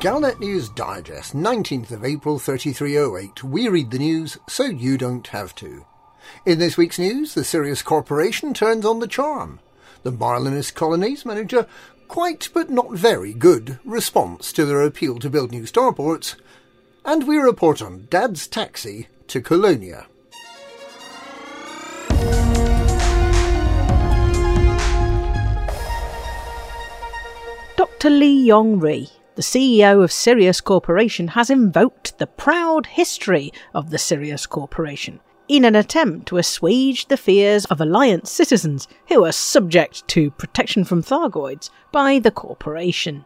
Galnet News Digest, 19th of April 3308. We read the news so you don't have to. In this week's news, the Sirius Corporation turns on the charm. The Marlinist colonies manager quite but not very good response to their appeal to build new starports. And we report on Dad's taxi to Colonia. Dr. Li Yong-Rui, the CEO of Sirius Corporation, has invoked the proud history of the Sirius Corporation in an attempt to assuage the fears of Alliance citizens who are subject to protection from Thargoids by the corporation.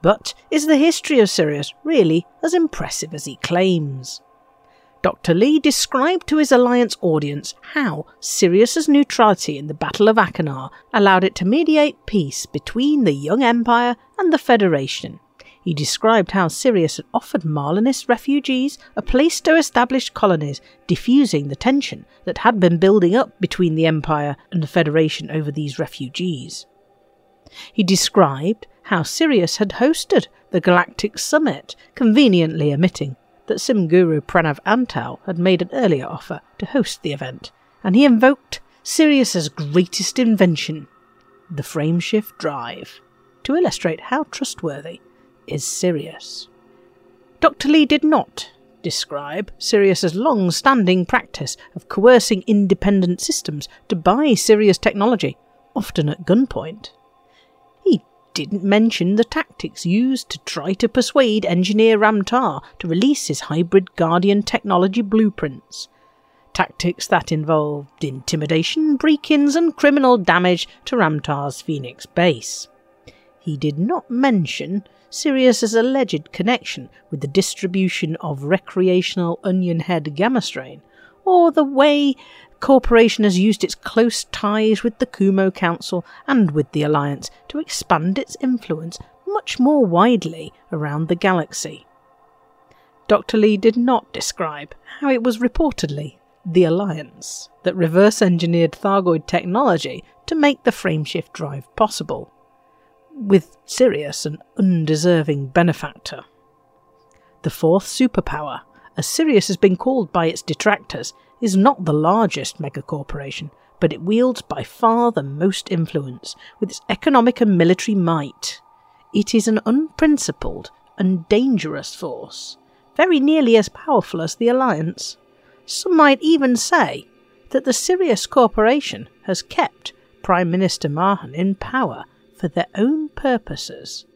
But is the history of Sirius really as impressive as he claims? Dr. Li described to his Alliance audience how Sirius's neutrality in the Battle of Achenar allowed it to mediate peace between the young Empire and the Federation. He described how Sirius had offered Marlinist refugees a place to establish colonies, diffusing the tension that had been building up between the Empire and the Federation over these refugees. He described how Sirius had hosted the Galactic Summit, conveniently omitting that Simguru Pranav Antal had made an earlier offer to host the event, and he invoked Sirius's greatest invention, the frameshift drive, to illustrate how trustworthy is Sirius. Dr. Li did not describe Sirius's long-standing practice of coercing independent systems to buy Sirius technology, often at gunpoint He didn't mention the tactics used to try to persuade engineer Ram Tah to release his hybrid Guardian technology blueprints. Tactics that involved intimidation, break ins, and criminal damage to Ram Tah's Phoenix base. He did not mention Sirius's alleged connection with the distribution of recreational onion head gamma strain, or the way corporation has used its close ties with the Kumo Council and with the Alliance to expand its influence much more widely around the galaxy. Dr. Li did not describe how it was reportedly the Alliance that reverse engineered Thargoid technology to make the frameshift drive possible, with Sirius an undeserving benefactor. The fourth superpower, as Sirius has been called by its detractors, is not the largest megacorporation, but it wields by far the most influence with its economic and military might. It is an unprincipled and dangerous force, very nearly as powerful as the Alliance. Some might even say that the Sirius Corporation has kept Prime Minister Mahon in power for their own purposes.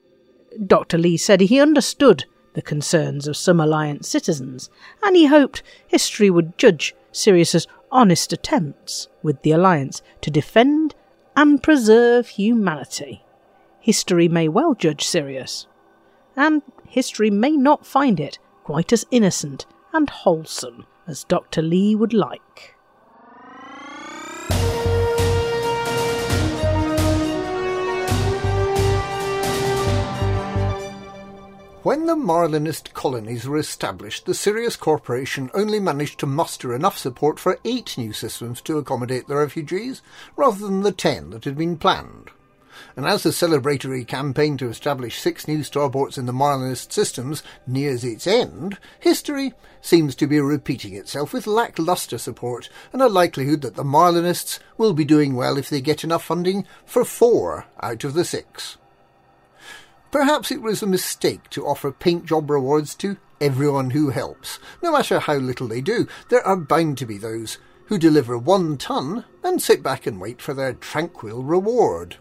Dr. Li said he understood the concerns of some Alliance citizens, and he hoped history would judge Sirius's honest attempts with the Alliance to defend and preserve humanity. History may well judge Sirius, and history may not find it quite as innocent and wholesome as Dr. Li would like. When the Marlinist colonies were established, the Sirius Corporation only managed to muster enough support for eight new systems to accommodate the refugees, rather than the ten that had been planned. And as the celebratory campaign to establish six new starports in the Marlinist systems nears its end, history seems to be repeating itself with lacklustre support and a likelihood that the Marlinists will be doing well if they get enough funding for four out of the six. Perhaps it was a mistake to offer paint job rewards to everyone who helps. No matter how little they do, there are bound to be those who deliver one ton and sit back and wait for their tranquil reward.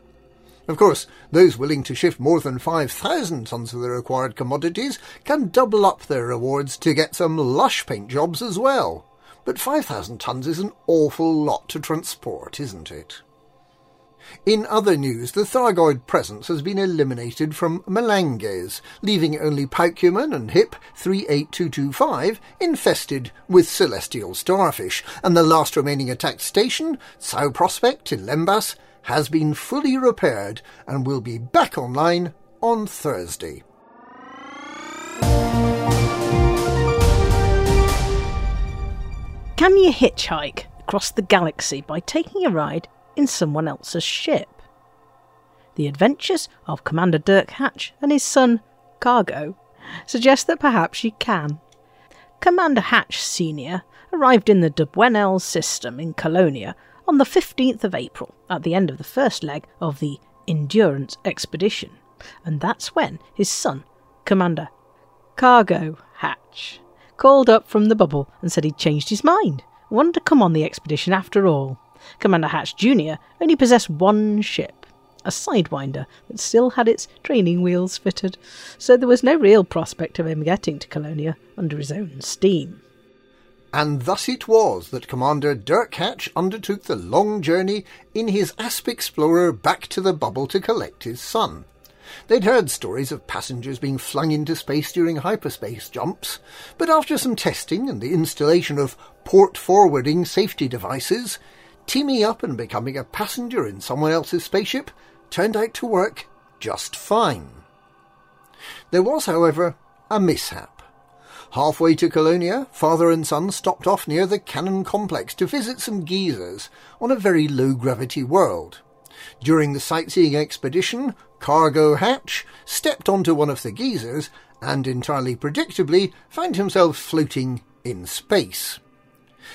Of course, those willing to shift more than 5,000 tons of the required commodities can double up their rewards to get some lush paint jobs as well. But 5,000 tons is an awful lot to transport, isn't it? In other news, the Thargoid presence has been eliminated from Melanges, leaving only Paucumen and HIP 38225 infested with celestial starfish, and the last remaining attacked station, Sao Prospect in Lembas, has been fully repaired and will be back online on Thursday. Can you hitchhike across the galaxy by taking a ride in someone else's ship. The adventures of Commander Dirk Hatch and his son, Cargo, suggest that perhaps she can. Commander Hatch Sr. arrived in the Dubwenel system in Colonia on the 15th of April, at the end of the first leg of the Endurance expedition, and that's when his son, Commander Cargo Hatch, called up from the bubble and said he'd changed his mind, wanted to come on the expedition after all. Commander Hatch Jr. only possessed one ship, a Sidewinder that still had its training wheels fitted, so there was no real prospect of him getting to Colonia under his own steam. And thus it was that Commander Dirk Hatch undertook the long journey in his Asp Explorer back to the bubble to collect his son. They'd heard stories of passengers being flung into space during hyperspace jumps, but after some testing and the installation of port forwarding safety devices, teaming up and becoming a passenger in someone else's spaceship turned out to work just fine. There was, however, a mishap. Halfway to Colonia, father and son stopped off near the Cannon complex to visit some geysers on a very low gravity world. During the sightseeing expedition, Cargo Hatch stepped onto one of the geysers and entirely predictably found himself floating in space.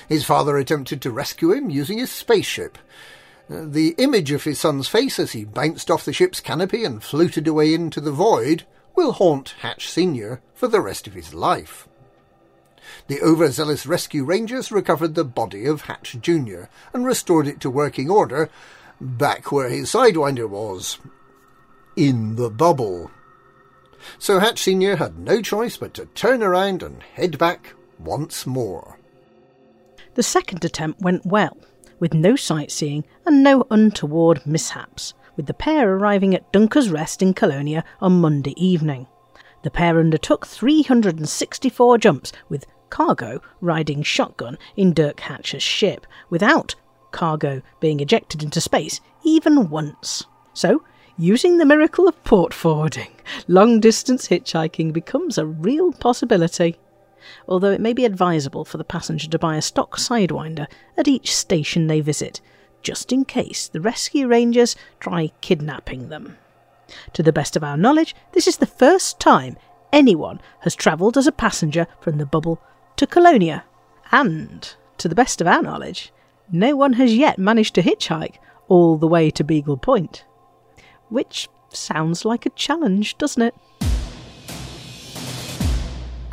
His father attempted to rescue him using his spaceship, uh, the image of his son's face as he bounced off the ship's canopy and floated away into the void will haunt Hatch Sr. for the rest of his life. The overzealous rescue rangers recovered the body of Hatch Jr. and restored it to working order back where his Sidewinder was. In the bubble. So Hatch Sr. had no choice but to turn around and head back once more. The second attempt went well, with no sightseeing and no untoward mishaps, with the pair arriving at Dunker's Rest in Colonia on Monday evening. The pair undertook 364 jumps, with Cargo riding shotgun in Dirk Hatcher's ship, without Cargo being ejected into space even once. So, using the miracle of port forwarding, long distance hitchhiking becomes a real possibility although it may be advisable for the passenger to buy a stock Sidewinder at each station they visit, just in case the rescue rangers try kidnapping them. To the best of our knowledge, this is the first time anyone has travelled as a passenger from the bubble to Colonia, and, to the best of our knowledge, no one has yet managed to hitchhike all the way to Beagle Point. Which sounds like a challenge, doesn't it?